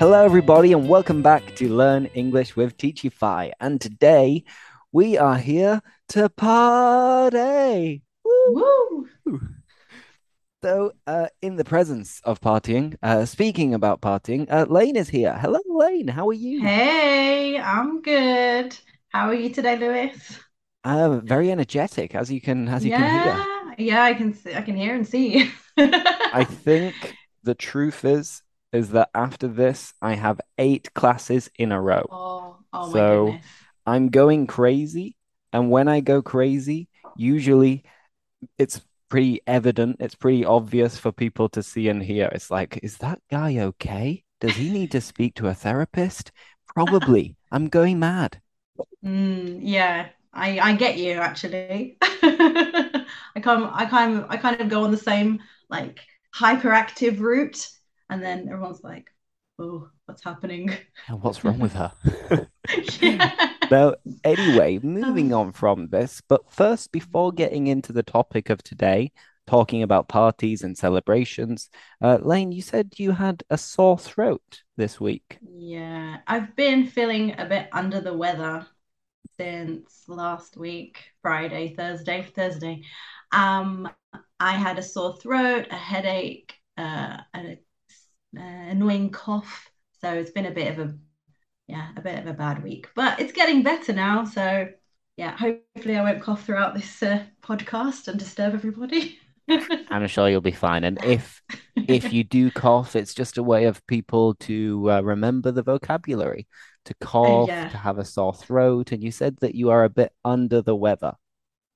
Hello, everybody, and welcome back to Learn English with Teachify. And today we are here to party. Woo! So, uh, in the presence of partying, uh, speaking about partying, uh, Lane is here. Hello, Lane. How are you? Hey, I'm good. How are you today, Lewis? Uh, very energetic, as you can as you can hear. Yeah, yeah, I can see, I can hear and see. I think the truth is is that after this, I have eight classes in a row. Oh, oh my So goodness. I'm going crazy, and when I go crazy, usually it's pretty evident, it's pretty obvious for people to see and hear. It's like, is that guy okay? Does he need to speak to a therapist? Probably. I'm going mad. Mm, yeah, I I get you actually. I kind I kind of I kind of go on the same like hyperactive route, and then everyone's like, "Oh, what's happening?" And what's wrong with her? Yeah. Now, anyway, Um, moving on from this, but first, before getting into the topic of today, talking about parties and celebrations, uh, Lane, you said you had a sore throat this week. Yeah, I've been feeling a bit under the weather since last week, Friday, Thursday, Thursday. Um, I had a sore throat, a headache, uh, an uh, annoying cough. So it's been a bit of a yeah, a bit of a bad week, but it's getting better now. So yeah, hopefully I won't cough throughout this uh, podcast and disturb everybody. I'm sure you'll be fine. And if if you do cough, it's just a way of people to uh, remember the vocabulary, to cough, Yeah. to have a sore throat. And you said that you are a bit under the weather.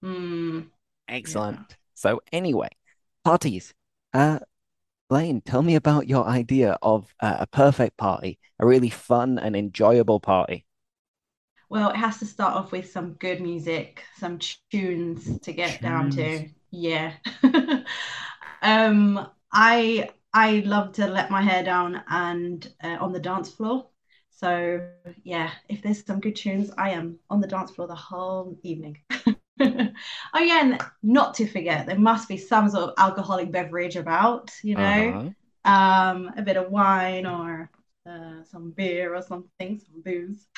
Mm, yeah. Excellent. So anyway, parties. Uh, Lane, tell me about your idea of uh, a perfect party, a really fun and enjoyable party. Well, it has to start off with some good music, some tunes to get down to. Yeah. Um, I I love to let my hair down and uh, on the dance floor. So yeah, if there's some good tunes, I am on the dance floor the whole evening. Oh yeah, and not to forget, there must be some sort of alcoholic beverage about, you know, Uh-huh. um, a bit of wine or uh, some beer or something, some booze.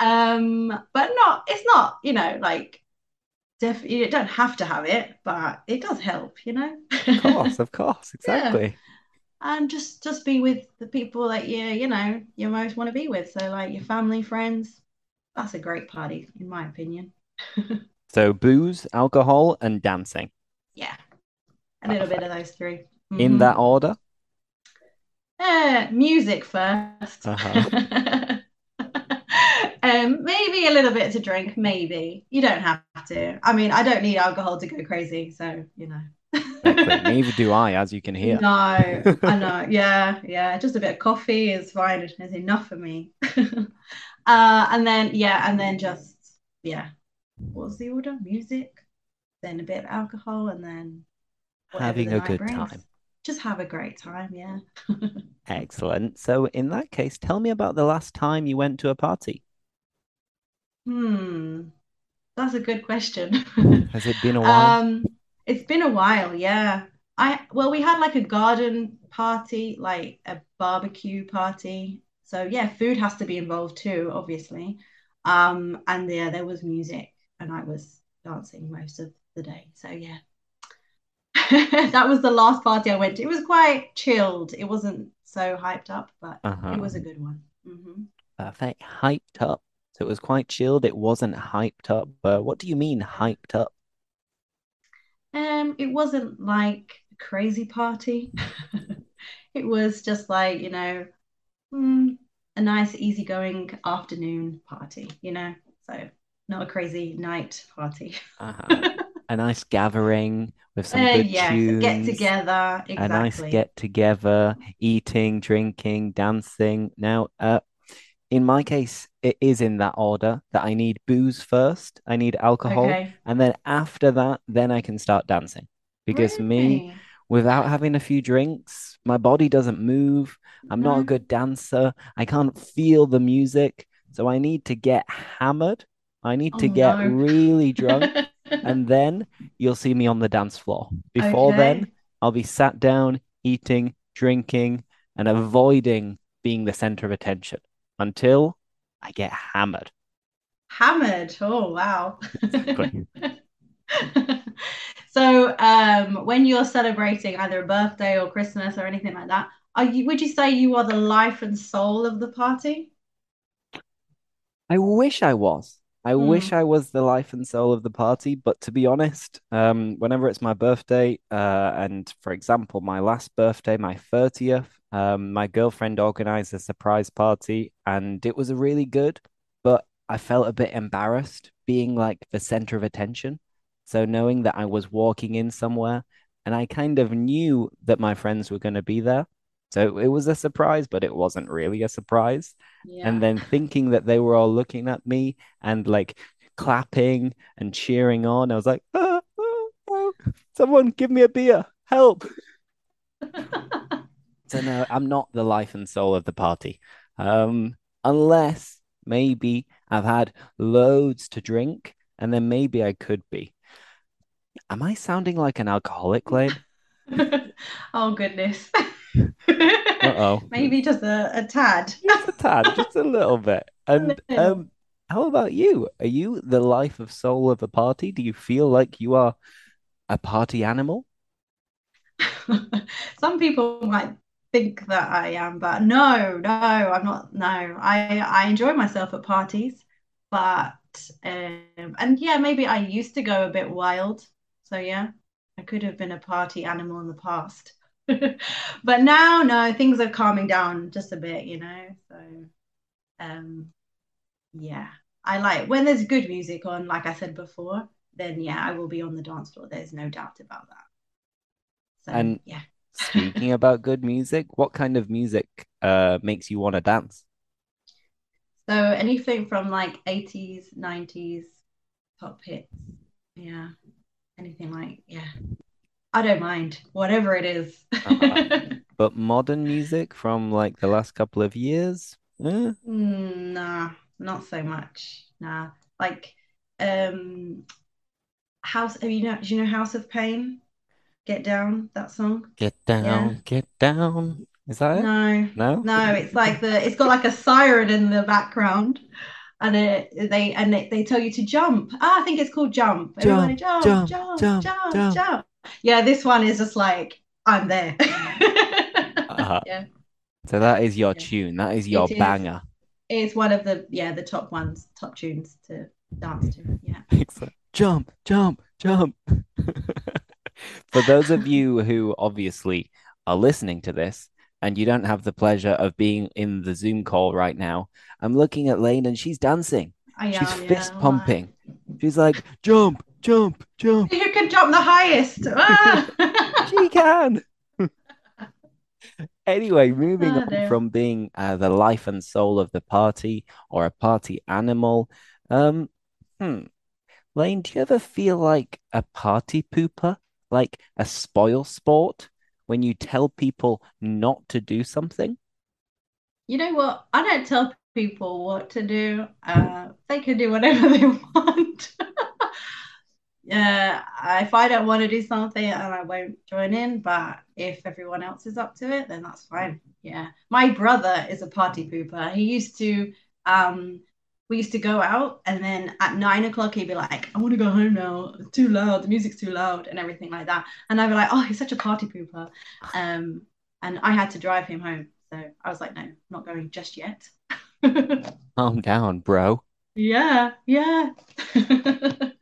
Um, but not, it's not, you know, like def you don't have to have it, but it does help, you know? Of course, of course, Yeah. exactly. And just just be with the people that you, you know, you most want to be with. So like your family, friends, that's a great party, in my opinion. So booze, alcohol, and dancing. Yeah, a little bit of those three. In hmm that order. Uh, music first. Uh-huh. Um, maybe a little bit to drink, maybe. You don't have to. I mean, I don't need alcohol to go crazy, so you Exactly. know. Neither do I, as you can hear. No, I know. Yeah, yeah. Just a bit of coffee is fine. It's enough for me. Uh, and then yeah, and then just yeah. What was the order? Music, then a bit of alcohol, and then Having the a good brings. time. Just have a great time, yeah. Excellent. So in that case, tell me about the last time you went to a party. Hmm, that's a good question. Has it been a while? Um, it's been a while, yeah. I well, we had like a garden party, like a barbecue party. So yeah, food has to be involved too, obviously. Um, and yeah, there was music, and I was dancing most of the day. So yeah, that was the last party I went to. It was quite chilled. It wasn't so hyped up, but it Uh-huh. was a good one. hmm Perfect. Hyped up. So it was quite chilled. It wasn't hyped up. Uh, what do you mean hyped up? Um, it wasn't like a crazy party. It was just like, you know, mm, a nice easygoing afternoon party, you know? So not a crazy night party. Uh-huh. A nice gathering with some Uh, good yes, get tunes, together, a nice get together, eating, drinking, dancing. Now, uh, in my case, it is in that order that I need booze first, I need alcohol, Okay. and then after that, then I can start dancing. Because me, without having a few drinks, my body doesn't move. I'm not a good dancer. I can't feel the music. So I need to get hammered. I need Oh to get no. really drunk, and then you'll see me on the dance floor. Before then, I'll be sat down, eating, drinking, and avoiding being the center of attention until I get hammered. Hammered. Oh, wow. Exactly. So, um, when you're celebrating either a birthday or Christmas or anything like that, are you, would you say you are the life and soul of the party? I wish I was. I wish Hmm. I was the life and soul of the party, but to be honest, um, whenever it's my birthday, uh, and for example, my last birthday, my 30th, um, my girlfriend organized a surprise party and it was really good, but I felt a bit embarrassed being like the center of attention. So knowing that I was walking in somewhere and I kind of knew that my friends were going to be there. So it was a surprise, but it wasn't really a surprise and then thinking that they were all looking at me and like clapping and cheering on. I was like, ah, ah, ah, someone give me a beer, help. So no, I'm not the life and soul of the party. Um, unless maybe I've had loads to drink, and then maybe I could be. Am I sounding like an alcoholic, Lane? Oh, goodness. Uh-oh. Maybe just a, a tad. Just a tad, just a little bit. And um, how about you? Are you the life of soul of a party? Do you feel like you are a party animal? Some people might think that I am, but no, no, I'm not. No, I I enjoy myself at parties, but um, and yeah, maybe I used to go a bit wild. So yeah, I could have been a party animal in the past. But now, no, things are calming down just a bit, you know. So um, yeah, I like when there's good music on, like I said before, then yeah, I will be on the dance floor. There's no doubt about that. So And yeah. speaking about good music, what kind of music uh makes you want to dance? So anything from like 80s, 90s, pop hits. Yeah. Anything like, yeah. I don't mind. Whatever it is. Uh, but modern music from like the last couple of years? Eh, Mm, nah, not so much. Nah. Like um House have you know do you know House of Pain? Get Down, that song? get Yeah. down, get down. Is that it? No. No? No, it's like the it's got like a siren in the background. and it, they and they, they tell you to jump. Ah, I think it's called jump. Everybody Jump, jump, jump, jump, jump, jump, jump. Yeah, this one is just like I'm there. Uh, yeah, so that is your yeah. tune. That is your It is. banger. It's one of the yeah the top ones, top tunes to dance to. Yeah. Excellent. Jump, jump, jump. For those of you who obviously are listening to this and you don't have the pleasure of being in the Zoom call right now, I'm looking at Lane and she's dancing. I She's am. Fist Why? pumping. She's like, jump, jump, jump. Who can jump the highest? She Ah! can. Anyway, moving oh on dear. from being uh, the life and soul of the party or a party animal. Um, hmm. Lane, do you ever feel like a party pooper, like a spoil sport, when you tell people not to do something? You know what? I don't tell people what to do. Uh, they can do whatever they want. Yeah, if I don't want to do something and I won't join in, but if everyone else is up to it, then that's fine. Yeah. My brother is a party pooper. He used to, um, we used to go out and then at nine o'clock he'd be like, I want to go home now. It's too loud. The music's too loud and everything like that. And I'd be like, oh, he's such a party pooper. Um, and I had to drive him home. So I was like, no, I'm not going just yet. Calm down, bro. Yeah, yeah.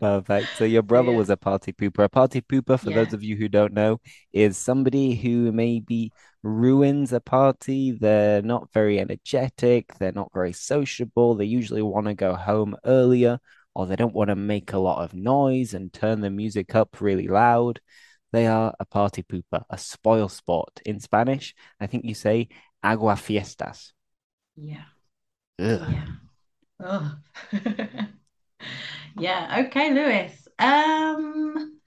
Perfect. So your brother yeah, was a party pooper. A party pooper, for those of you who don't know, is somebody who maybe ruins a party. They're not very energetic, they're not very sociable. They usually want to go home earlier, or they don't want to make a lot of noise and turn the music up really loud. They are a party pooper, a spoil sport. In Spanish, I think you say agua fiestas. Yeah. Ugh. Yeah. Oh. Yeah. Okay, Lewis. Um,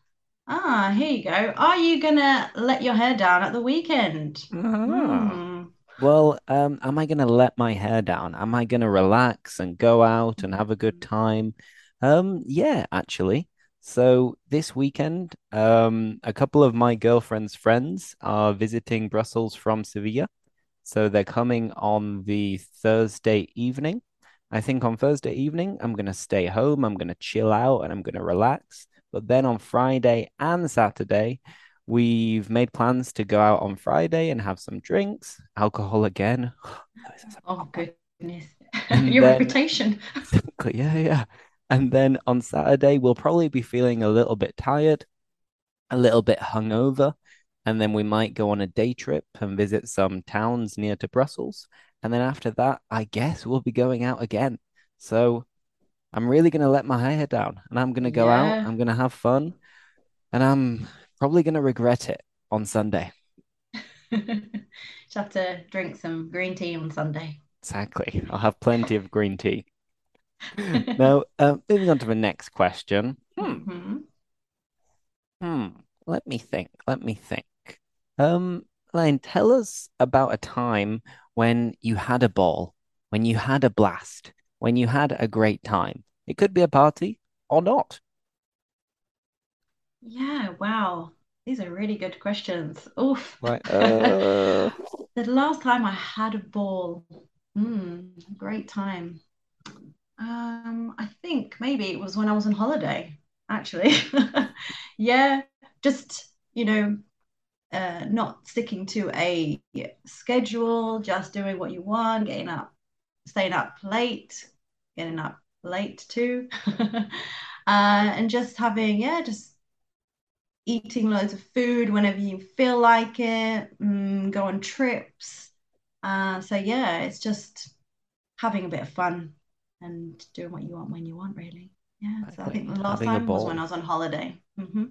ah, here you go. Are you gonna let your hair down at the weekend? Ah. Hmm. Well, um, am I gonna let my hair down? Am I gonna relax and go out and have a good time? Um, yeah, actually. So this weekend, um, a couple of my girlfriend's friends are visiting Brussels from Sevilla. So they're coming on the Thursday evening. I think on Thursday evening, I'm going to stay home, I'm going to chill out, and I'm going to relax. But then on Friday and Saturday, we've made plans to go out on Friday and have some drinks, alcohol again. Oh, goodness. Your then, reputation. yeah, yeah. And then on Saturday, we'll probably be feeling a little bit tired, a little bit hungover. And then we might go on a day trip and visit some towns near to Brussels. And then after that, I guess we'll be going out again. So I'm really going to let my hair down and I'm going to go out. I'm going to have fun and I'm probably going to regret it on Sunday. Just have to drink some green tea on Sunday. Exactly. I'll have plenty of green tea. Now, uh, moving on to the next question. Hmm. Mhm. Hmm. Let me think. Let me think. Um, Lane, tell us about a time when you had a ball, when you had a blast, when you had a great time. It could be a party or not. Yeah, wow. These are really good questions. Oof. Right. Uh, The last time I had a ball, hmm, great time. Um, I think maybe it was when I was on holiday, actually. Yeah, just, you know, uh, not sticking to a schedule, just doing what you want, getting up, staying up late, getting up late too. Uh, and just having, yeah, just eating loads of food whenever you feel like it, mm, go on trips. Uh, so yeah, it's just having a bit of fun and doing what you want when you want, really. Yeah, so I think the last time was when I was on holiday. hmm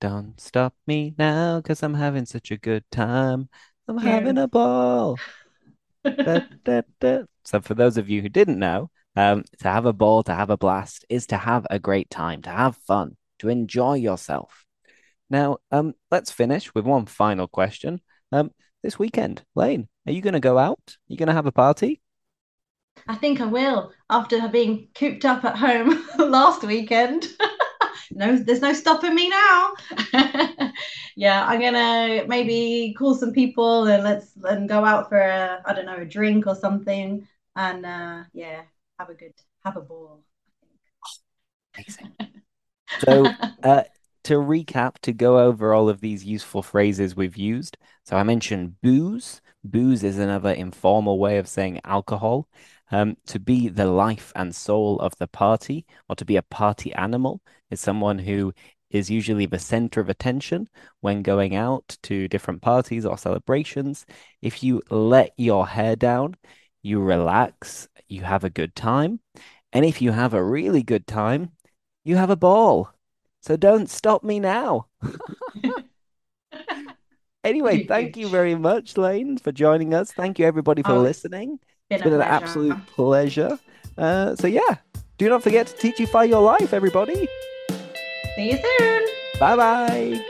Don't stop me now, cause I'm having such a good time. I'm having a ball. Da, da, da. So for those of you who didn't know, um, to have a ball, to have a blast, is to have a great time, to have fun, to enjoy yourself. Now, um, let's finish with one final question. Um, this weekend, Lane, are you going to go out? Are you going to have a party? I think I will after being cooped up at home last weekend. No, there's no stopping me now. Yeah, I'm gonna maybe call some people and let's and go out for a, I don't know, a drink or something. And uh yeah, have a good have a ball, Amazing. So, uh, to recap, to go over all of these useful phrases we've used. So, I mentioned booze. Booze is another informal way of saying alcohol. Um, to be the life and soul of the party, or to be a party animal, is someone who is usually the center of attention when going out to different parties or celebrations. If you let your hair down, you relax, you have a good time. And if you have a really good time, you have a ball. So don't stop me now. Anyway, thank you very much, Lane, for joining us. Thank you, everybody, for Oh, listening. It's been been an pleasure. absolute pleasure. Uh, so, yeah, do not forget to teachify your life, everybody. See you soon. Bye bye.